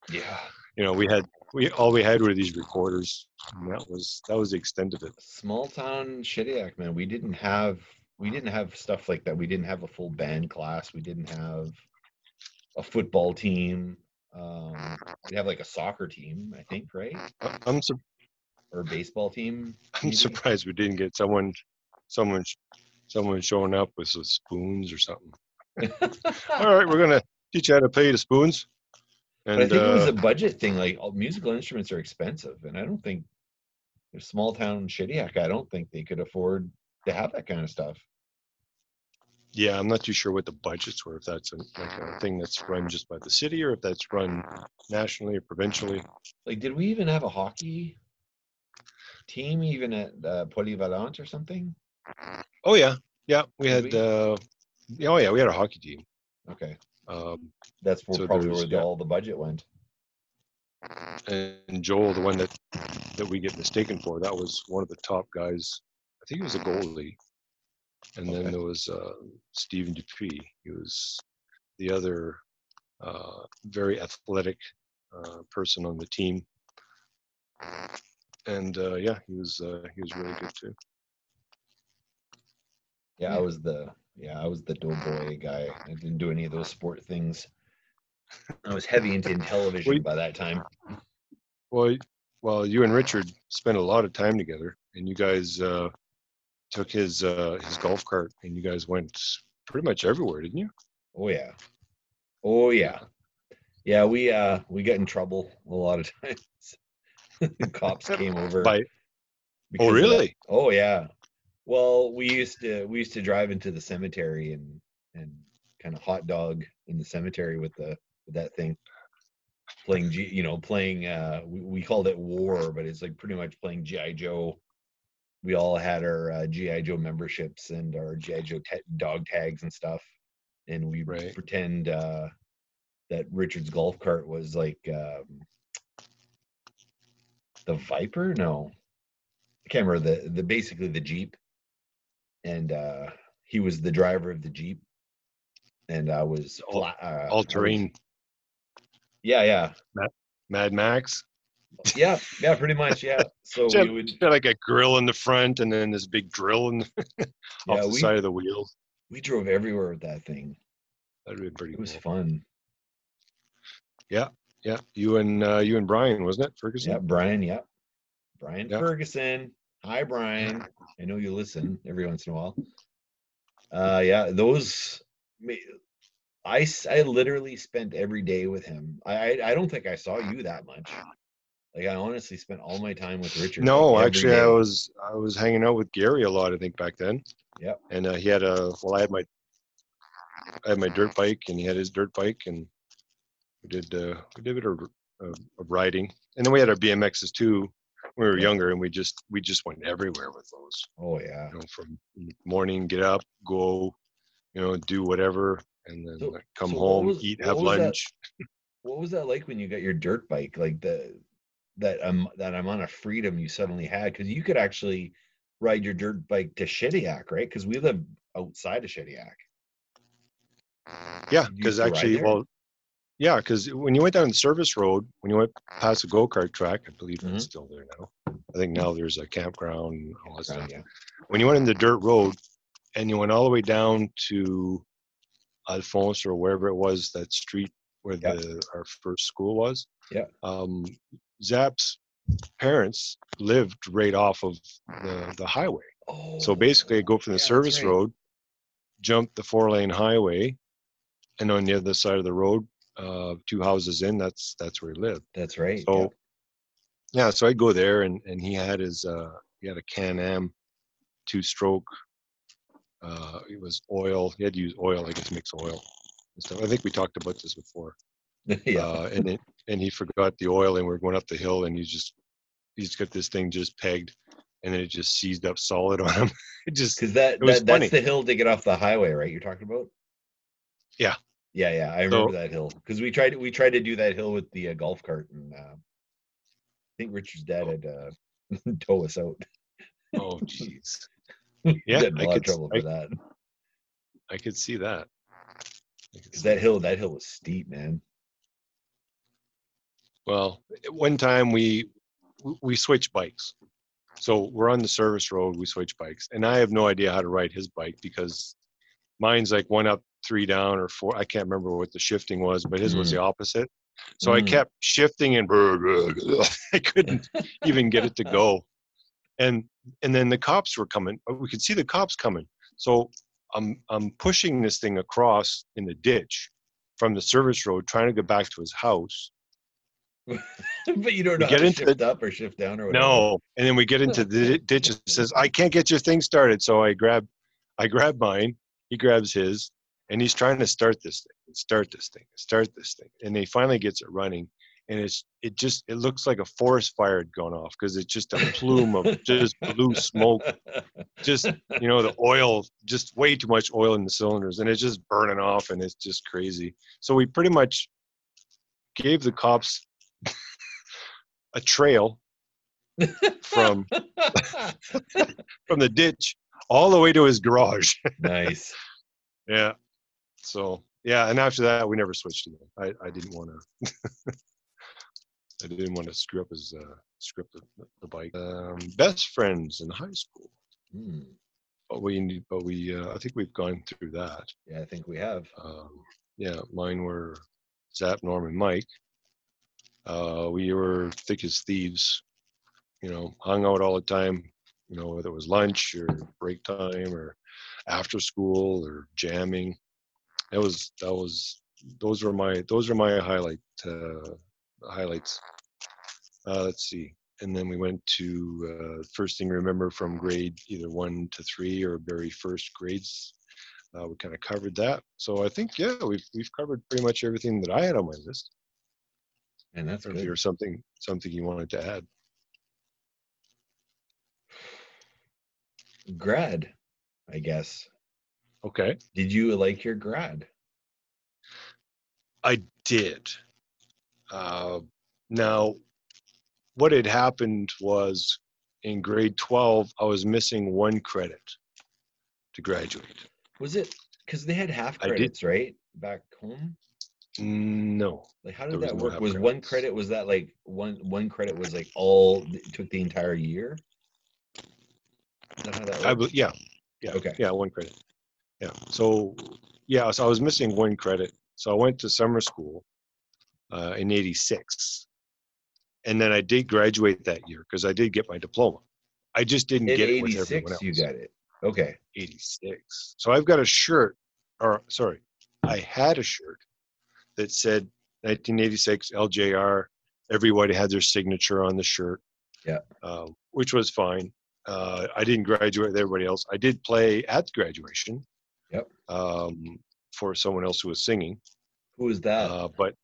Yeah. You know, we had we all we had were these recorders, and that was that was the extent of it. Small town Shediac, man. We didn't have we didn't have stuff like that. We didn't have a full band class. We didn't have a football team. Um, we have like a soccer team, I think, right? I'm sur- Or baseball team. [LAUGHS] I'm maybe? surprised we didn't get someone someone someone showing up with some spoons or something. [LAUGHS] All right, we're gonna teach you how to play the spoons. But I And think it was uh, a budget thing. Like all musical instruments are expensive, and I don't think a small town Shediac. I don't think they could afford to have that kind of stuff. yeah, I'm not too sure what the budgets were. If that's a, like a thing that's run just by the city, or if that's run nationally or provincially. Like, did we even have a hockey team even at uh, Polyvalent or something? Oh yeah, yeah, we had. we? Uh, yeah, oh yeah, we had a hockey team. Okay, Um, that's So probably there's- where the, yeah. all the budget went. and Joel, the one that that we get mistaken for, that was one of the top guys. I think he was a goalie, and then there was uh, Stephen Dupuis. He was the other uh, very athletic uh, person on the team, and uh, yeah, he was uh, he was really good too. Yeah, I was the yeah I was the doughboy guy. I didn't do any of those sport things. I was heavy into television Wait. by that time. Well, well, you and Richard spent a lot of time together, and you guys uh, took his uh, his golf cart, and you guys went pretty much everywhere, didn't you? Oh yeah, oh yeah, yeah. We uh we got in trouble a lot of [LAUGHS] times. The Cops came over. By oh, really? Oh yeah. Well, we used to we used to drive into the cemetery and and kind of hot dog in the cemetery with the with that thing playing G, you know, playing uh we, we called it war, but it's like pretty much playing GI Joe. We all had our uh, GI Joe memberships and our GI Joe dog tags and stuff, and we Right. pretend uh that Richard's golf cart was like um the Viper. No, I can't remember the the basically the Jeep, and uh he was the driver of the Jeep, and I was All- uh, All terrain Yeah, yeah, Mad Max. yeah, yeah, pretty much, yeah. So [LAUGHS] we would, had like a grill in the front, and then this big drill in, [LAUGHS] off yeah, the we side of the wheel. we drove everywhere with that thing. That'd be pretty It was fun. Yeah, you and uh, you and Brian, wasn't it, Ferguson? Yeah, Brian. Yeah, Brian Yeah. Ferguson. Hi, Brian. I know you listen every once in a while. Uh, yeah, those. I I literally spent every day with him. I I, I don't think I saw you that much. Like I honestly spent all my time with Richard. No, like, actually, I was I was hanging out with Gary a lot. I think back then. Yep. And uh, he had a well, I had my I had my dirt bike, and he had his dirt bike, and we did uh, we did a bit of, of, of riding, and then we had our BMXs too. When we were younger, and we just we just went everywhere with those. Oh yeah. You know, from morning, get up, go, you know, do whatever, and then So- come so home, was- eat, have was that- lunch. What was that like when you got your dirt bike? Like the that um that amount of freedom you suddenly had because you could actually ride your dirt bike to Shediac, right? Because we live outside of Shediac. Yeah, because used to ride actually, well, yeah, because when you went down the service road, when you went past the go kart track, I believe Mhm. it's still there now. I think now there's a campground and all that stuff. yeah. When you went in the dirt road and you went all the way down to Alphonse or wherever it was, that street where Yeah. the our first school was. Yeah. Um, Zap's parents lived right off of the, the highway. Oh, So basically, I go from the yeah, service right. road, jump the four lane highway, and on the other side of the road, uh, two houses in, that's that's where he lived. That's right. So yeah, so I'd go there, and and he had his uh, he had a Can Am two stroke. Uh, it was oil. He had to use oil, I guess, mix oil and stuff. I think we talked about this before. yeah. [LAUGHS] yeah. Uh, and it, and he forgot the oil, and we're going up the hill, and he's just he's got this thing just pegged, and then it just seized up solid [LAUGHS] on him. it just Because that, it was that funny. that's the hill to get off the highway, right? You're talking about. Yeah. Yeah, yeah. I So- remember that hill because we tried we tried to do that hill with the uh, golf cart, and uh, I think Richard's dad had uh, [LAUGHS] tow us out. oh [LAUGHS] jeez. Yeah, got in a I lot of could s- trouble I- for that. I could see that. 'Cause it's- that hill, that hill was steep, man. Well, one time we we switched bikes. So we're on the service road, we switch bikes. And I have no idea how to ride his bike because mine's like one up, three down or four. I can't remember what the shifting was, but his was the opposite. So I Mm. kept shifting and [LAUGHS] I couldn't even get it to [LAUGHS] go. And and then the cops were coming. We could see the cops coming. So I'm I'm pushing this thing across in the ditch from the service road, trying to get back to his house. [LAUGHS] but you don't know get how to into shift up or shift down or whatever. No. And then we get into the ditch. It says, I can't get your thing started. So I grab, I grab mine. He grabs his, and he's trying to start this thing, start this thing, start this thing. And he finally gets it running. And it's, it just, it looks like a forest fire had gone off because it's just a plume of [LAUGHS] just blue smoke. Just, you know, the oil, just way too much oil in the cylinders, and it's just burning off, and it's just crazy. So we pretty much gave the cops a trail [LAUGHS] from [LAUGHS] from the ditch all the way to his garage. nice. yeah. So yeah, and after that we never switched again. I, I didn't want to. [LAUGHS] I didn't want to screw up his uh, up the, the bike. Um, best friends in high school, Hmm. but we need, but we uh, I think we've gone through that. Yeah, I think we have. Um, yeah, mine were Zap, Norm, and Mike. Uh, we were thick as thieves. You know, hung out all the time. You know, whether it was lunch or break time or after school or jamming. That was that was those were my those are my highlight uh, highlights. Uh, let's see, and then we went to uh, first thing I remember from grade either one to three or very first grades uh, we kind of covered that. So I think yeah, we've we've covered pretty much everything that I had on my list. And that's if there's something something you wanted to add. grad, I guess. Okay, Did you like your grad? I did. Uh, now, what had happened was in grade twelve, I was missing one credit to graduate. Was it because they had half credits, right? Back home? No, Like how did There was that no work? half Was one credit was that like one one credit was like all it took the entire year? Is that how that I works? bel- yeah, yeah, Okay. yeah, one credit. Yeah, so yeah, so I was missing one credit, so I went to summer school uh, in '86, and then I did graduate that year because I did get my diploma. I just didn't In get it with everyone else. you got it. Okay. 86. So I've got a shirt, or sorry, I had a shirt that said 1986 LJR. Everybody had their signature on the shirt. Yeah. Uh, which was fine. Uh, I didn't graduate with everybody else. I did play at graduation. Yep. Um, for someone else who was singing. Who was that? Uh, but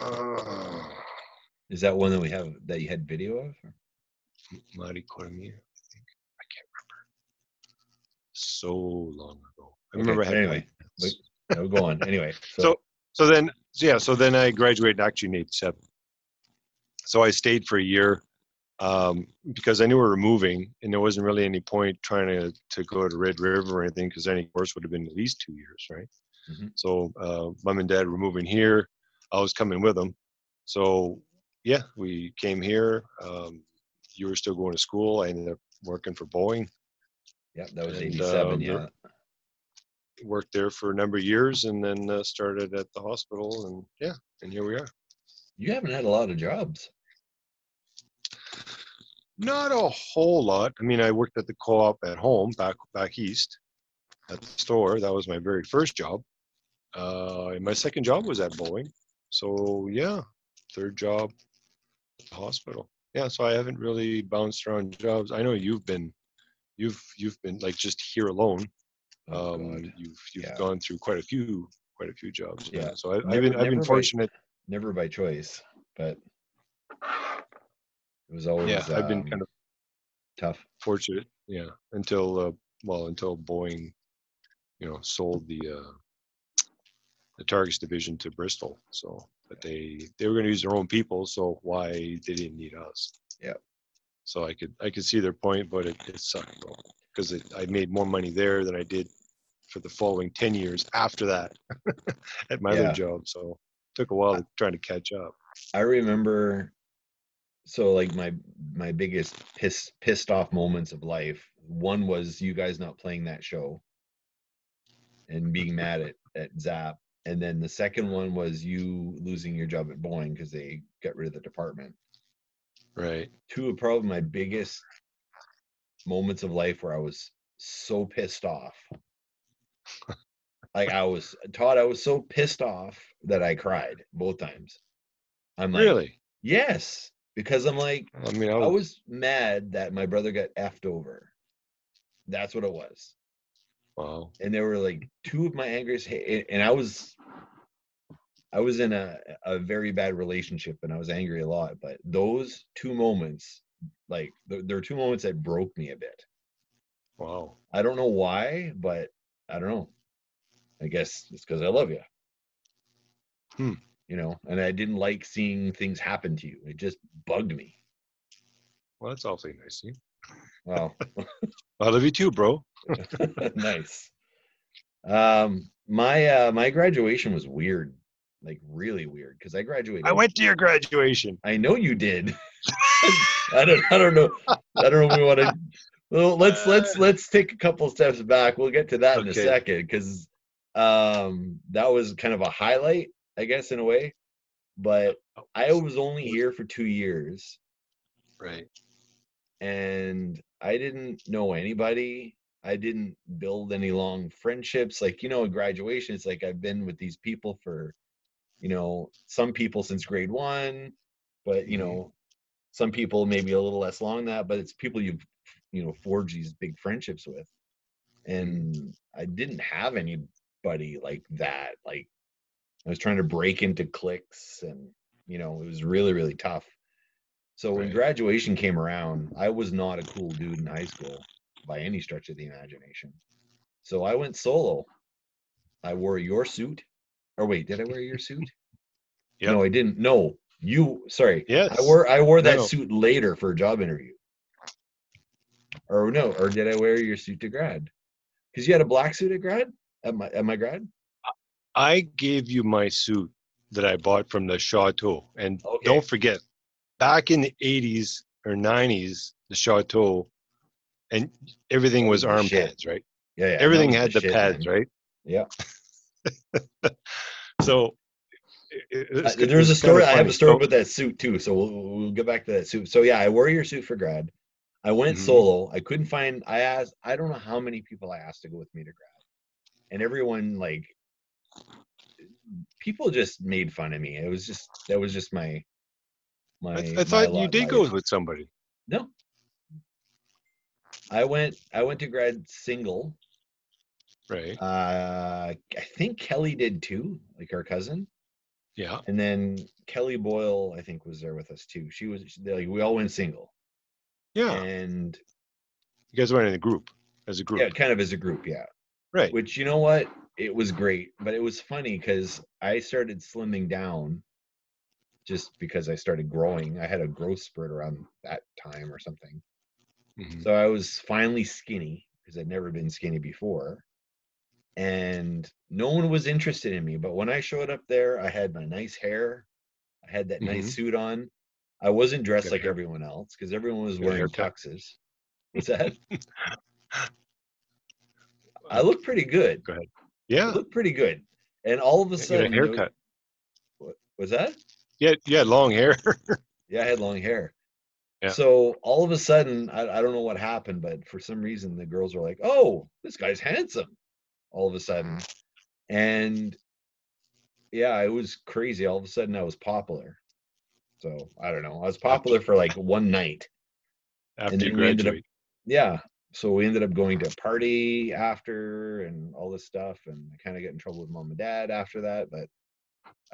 uh, Is that one that we have that you had video of? Mari Cormier, I think. I can't remember. So long ago. I Okay, remember having anyway, No, go on. Anyway, [LAUGHS] so, So- so then yeah so then i graduated actually in 87 so i stayed for a year um, because i knew we were moving and there wasn't really any point trying to, to go to red river or anything because any course would have been at least two years right Mhm. so uh, mom and dad were moving here i was coming with them so yeah we came here um, you were still going to school i ended up working for boeing yeah, that was and, '87. um, yeah. worked there for a number of years and then uh, started at the hospital and yeah and here we are You haven't had a lot of jobs. Not a whole lot. I mean, I worked at the co-op at home back back east at the store. That was my very first job. Uh, my second job was at Boeing. So yeah, third job at the hospital. Yeah, so I haven't really bounced around jobs. I know you've been, you've you've been like just here alone. Oh, Um, you've you've Yeah. gone through quite a few quite a few jobs. Yeah. So I, I've been I've been by- fortunate. Never by choice, but it was always Yeah, I've been um, kind of tough. fortunate yeah until uh, well until boeing you know sold the uh the targets division to bristol so but they they were going to use their own people so why they didn't need us Yeah. so i could i could see their point but it, it sucked though because i made more money there than i did for the following 10 years after that [LAUGHS] at my Yeah. other job. So took a while to trying to catch up. I remember so like my my biggest piss pissed off moments of life. One was you guys not playing that show and being mad at, at Zap. And then the second one was you losing your job at Boeing because they got rid of the department. Right. Two of probably my biggest moments of life where I was so pissed off. like I was Todd, I was so pissed off that I cried both times. I'm like, really? Yes, because I'm like, I mean, I I was, was mad that my brother got effed over. That's what it was. wow. And there were like two of my ha- and I was, I was in a a very bad relationship, and I was angry a lot. But those two moments, like there, there were two moments that broke me a bit. Wow. I don't know why, but I don't know. I guess it's because I love you. Hmm. You know, and I didn't like seeing things happen to you. It just bugged me. Well, that's awfully nice. of you. Wow. [LAUGHS] I love you too, bro. [LAUGHS] nice. Um, my uh, my graduation was weird, like really weird, because I graduated. I went to your graduation. I know you did. [LAUGHS] I don't. I don't know. I don't know. If we want to. Well, let's let's let's take a couple steps back. We'll get to that in a second, because um, that was kind of a highlight, I guess, in a way. But I was only here for two years, Right. and I didn't know anybody. I didn't build any long friendships. Like, you know, at graduation, it's like I've been with these people for, you know, some people since grade one, but, you Mhm. know, some people maybe a little less long than that, but it's people you've, you know, forged these big friendships with. And I didn't have anybody like that. Like, I was trying to break into cliques and, you know, it was really, really tough. So when Right. graduation came around, I was not a cool dude in high school by any stretch of the imagination. So I went solo. I wore your suit. Or wait, did I wear your suit? [LAUGHS] Yep. No, I didn't. No, you. Sorry. Yes. I wore I wore that No. suit later for a job interview. Or no, or did I wear your suit to grad? Because you had a black suit at grad at my at my grad. I gave you my suit that I bought from the Chateau. And Okay. don't forget, back in the 80s or 90s, the Chateau, and everything was arm shit. pads, right? Yeah, yeah. everything had the, shit, pads, man. right? Yeah. [LAUGHS] So it- Uh, there's a story. I have a story about that suit too. So we'll, we'll get back to that suit. So yeah, I wore your suit for grad. I went Mhm. solo. I couldn't find. I asked. I don't know how many people I asked to go with me to grad, and everyone like people just made fun of me. It was just that was just my my. I, I my thought you did go with somebody. No. I went. I went to grad single. Right. Uh, I think Kelly did too, like our cousin. Yeah. And then Kelly Boyle, I think, was there with us too. She was she- like we all went single, Yeah. and You guys went in a group as a group. yeah, kind of as a group, yeah. Right. Which you know what, it was great, but it was funny because I started slimming down, just because I started growing. I had a growth spurt around that time or something, Mhm. so I was finally skinny because I'd never been skinny before, and no one was interested in me. But when I showed up there, I had my nice hair, I had that Mhm. nice suit on. I wasn't dressed Good like hair. everyone else because everyone was Good wearing tuxes. [LAUGHS] What's that? I look pretty good. I Yeah. look pretty good. And all of a You sudden, haircut. what was that? Yeah. You had long hair. [LAUGHS] Yeah, I had long hair. Yeah. So all of a sudden, I, I don't know what happened, but for some reason, the girls were like, "Oh, this guy's handsome." All of a sudden, and yeah, it was crazy. All of a sudden, I was popular. So I don't know. I was popular for like one night. after then you ended up- Yeah. So we ended up going to a party after and all this stuff, and I kind of got in trouble with mom and dad after that. But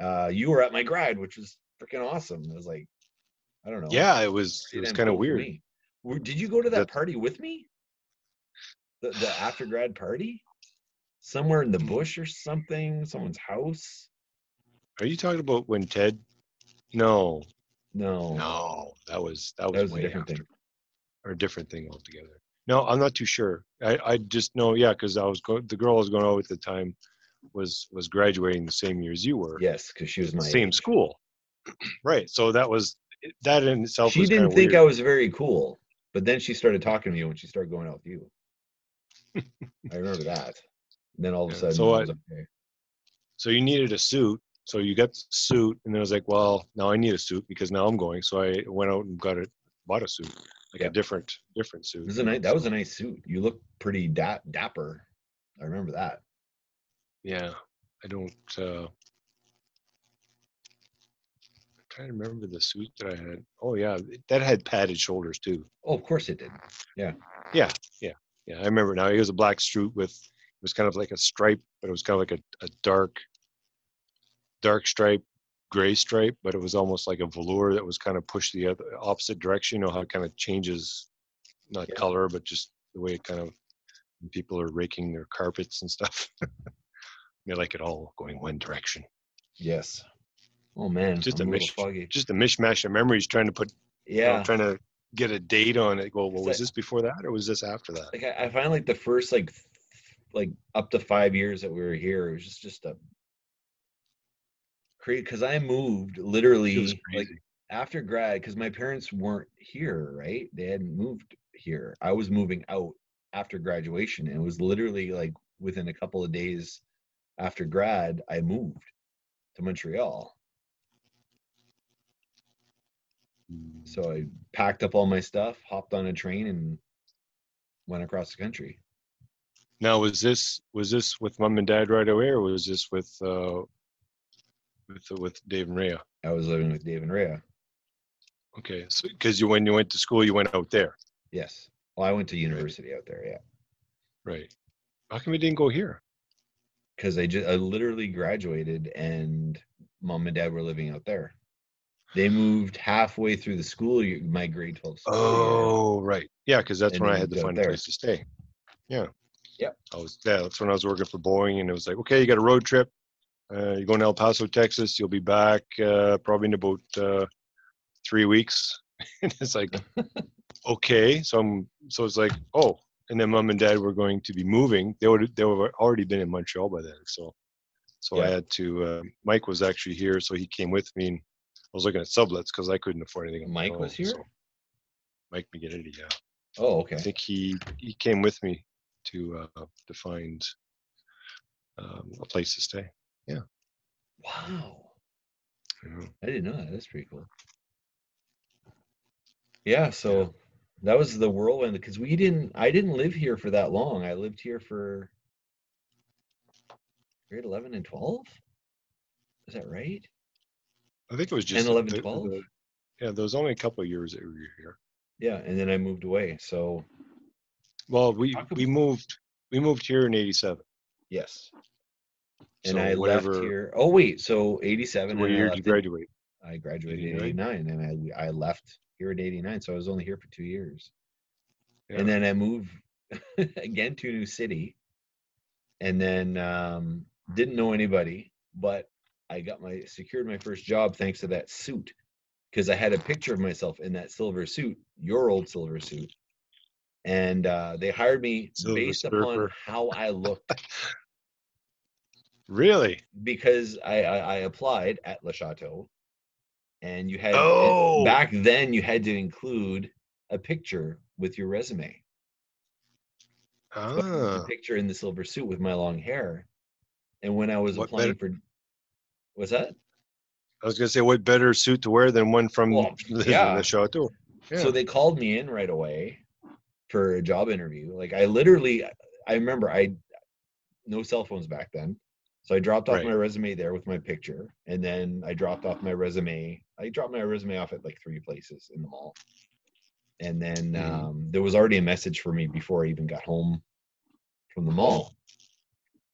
uh, you were at my grad, which was freaking awesome. It was like, I don't know. Yeah, it was. It was kind of weird. Did you go to that That- party with me? The the after grad party? Somewhere in the Mm. bush or something? Someone's house? Are you talking about when Ted? No, No. no, that was that was, That was a different after, thing. or a different thing altogether. No, I'm not too sure. I, I just know, yeah, because I was go- the girl I was going out with at the time was was graduating the same year as you were. Yes, because she was my same age. school. [CLEARS THROAT] right. So that was that in itself. She didn't think weird. I was very cool, but then she started talking to me when she started going out with you. [LAUGHS] I remember that. And then all of a sudden, so I- okay. So you needed a suit. So you got the suit, and then I was like, well, now I need a suit because now I'm going. So I went out and got it, bought a suit, like Yeah. a different different suit. A nice, that was a nice suit. You look pretty da- dapper. I remember that. Yeah, I don't. uh I'm trying to remember the suit that I had. Oh yeah, that had padded shoulders too. Oh, of course it did. Yeah. Yeah, yeah, yeah, I remember now. It was a black suit with it was kind of like a stripe, but it was kind of like a, a dark, dark stripe, gray stripe, but it was almost like a velour that was kind of pushed the other opposite direction. You know how it kind of changes, not Yeah. color, but just the way it kind of when people are raking their carpets and stuff. [LAUGHS] they like it all going one direction. Yes. Oh man, Just I'm a a mish- foggy. Just a mishmash of memories, trying to put, you know, Yeah. trying to get a date on it. Go, well, was that- this before that or was this after that? like I, I find like the first like like up to five years that we were here, it was just just a crazy because I moved literally like after grad because my parents weren't here, right? They hadn't moved here. I was moving out after graduation, and it was literally like within a couple of days after grad, I moved to Montreal. Mm. So I packed up all my stuff, hopped on a train, and went across the country. Now, was this was this with mom and dad right away, or was this with uh, with with Dave and Rhea? I was living with Dave and Rhea. Okay, so because you when you went to school, you went out there, Yes. Well, I went to university out there, yeah. right? How come you didn't go here? Because I just I literally graduated and mom and dad were living out there. They moved halfway through the school year, my grade 12 school year. Oh, right, yeah, because that's And when I had to find there. a place to stay. Yeah. Yep. I was yeah, that's when I was working for Boeing, and it was like, okay, you got a road trip. Uh, you're going to El Paso, Texas. You'll be back uh, probably in about uh, three weeks. [LAUGHS] and it's like, [LAUGHS] okay, so I'm so it's like, oh, and then mom and dad were going to be moving. They would they were already been in Montreal by then, so so I had to. Uh, Mike was actually here, so he came with me, and I was looking at sublets because I couldn't afford anything. Mike was here? so- Mike McGinity, yeah. Oh, okay. I think he he came with me to uh, to find um, a place to stay. Wow. you know. I didn't know that. That's pretty cool. Yeah, so that was the whirlwind because we didn't I didn't live here for that long. I lived here for grade 11 and 12. Is that right? I think it was just the- 11, the- 12? the- yeah, there was only a couple of years that we were here. Yeah, and then I moved away. So, Well, we we moved we moved here in '87. yes. And So I whatever. left here. Oh wait, so 87 What year did you graduate? I graduated in 89? 89 and I I left here at 89, so I was only here for 2 years. Yeah. and then I moved [LAUGHS] again to a new city, and then um, didn't know anybody, but I got my secured my first job thanks to that suit, because I had a picture of myself in that silver suit, your old silver suit, and uh, they hired me Silver based upon how I looked, [LAUGHS] Really? because I, I, I applied at Le Chateau, and you had Oh! back then you had to include a picture with your resume. So I used the Ah, picture in the silver suit with my long hair. And when I was What applying better- for what's that? I was gonna say, what better suit to wear than one from Well, [LAUGHS] the, yeah. the chateau? Yeah. So they called me in right away for a job interview. Like I literally I remember I no cell phones back then. So I dropped off Right. my resume there with my picture and then I dropped off my resume. I dropped my resume off at like three places in the mall. And then Mhm. um, there was already a message for me before I even got home from the mall.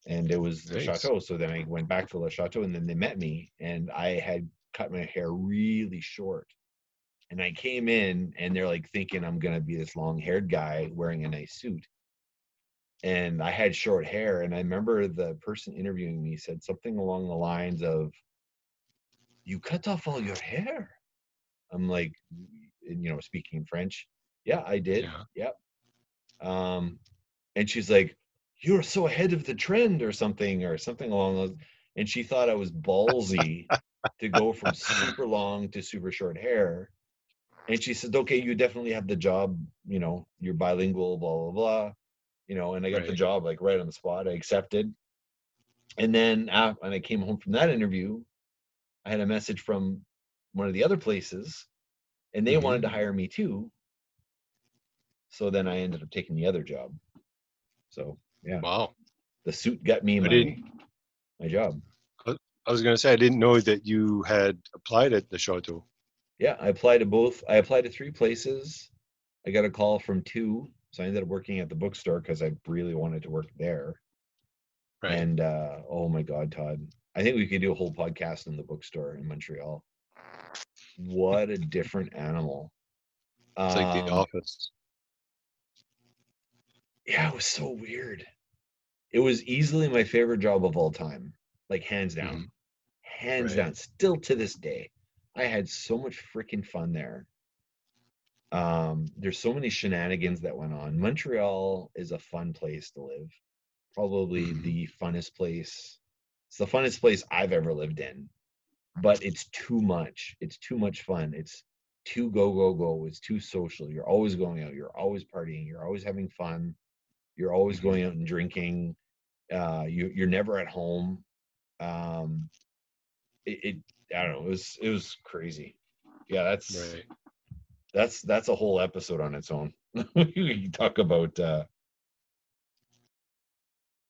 and it was the chateau. So then I went back to the chateau, and then they met me, and I had cut my hair really short. And I came in, and they're like thinking I'm gonna be this long-haired guy wearing a nice suit. And I had short hair, and I remember the person interviewing me said something along the lines of, "You cut off all your hair." I'm like, you know, speaking French. Yeah, I did. Yeah. Yep. Um, and she's like, "You're so ahead of the trend," or something, or something along those. And she thought I was ballsy to go from super long to super short hair. And she said, "Okay, you definitely have the job. You know, you're bilingual, blah blah blah." You know, and I got the job like right on the spot. I accepted. And then uh, when I came home from that interview, I had a message from one of the other places, and they Mhm. wanted to hire me too. So then I ended up taking the other job. So yeah, Wow. the suit got me my my job. I was going to say, I didn't know that you had applied at the Chateau. Yeah, I applied to both. I applied to three places. I got a call from two, so I ended up working at the bookstore because I really wanted to work there. Right. And uh, oh my God, Todd, I think we could do a whole podcast in the bookstore in Montreal. What a different animal! it's like the Um, office. yeah, it was so weird. It was easily my favorite job of all time, like hands down, hands Right. down. Still to this day, I had so much freaking fun there. Um, there's so many shenanigans that went on. Montreal is a fun place to live. Probably Mhm. the funnest place. It's the funnest place I've ever lived in. But it's too much. It's too much fun. It's too go go go. It's too social. You're always going out. You're always partying. You're always having fun. You're always Mhm. going out and drinking. Uh, you you're never at home. Um, it, it I don't know. It was it was crazy. Yeah, that's Right. That's that's a whole episode on its own. [LAUGHS] we talk about uh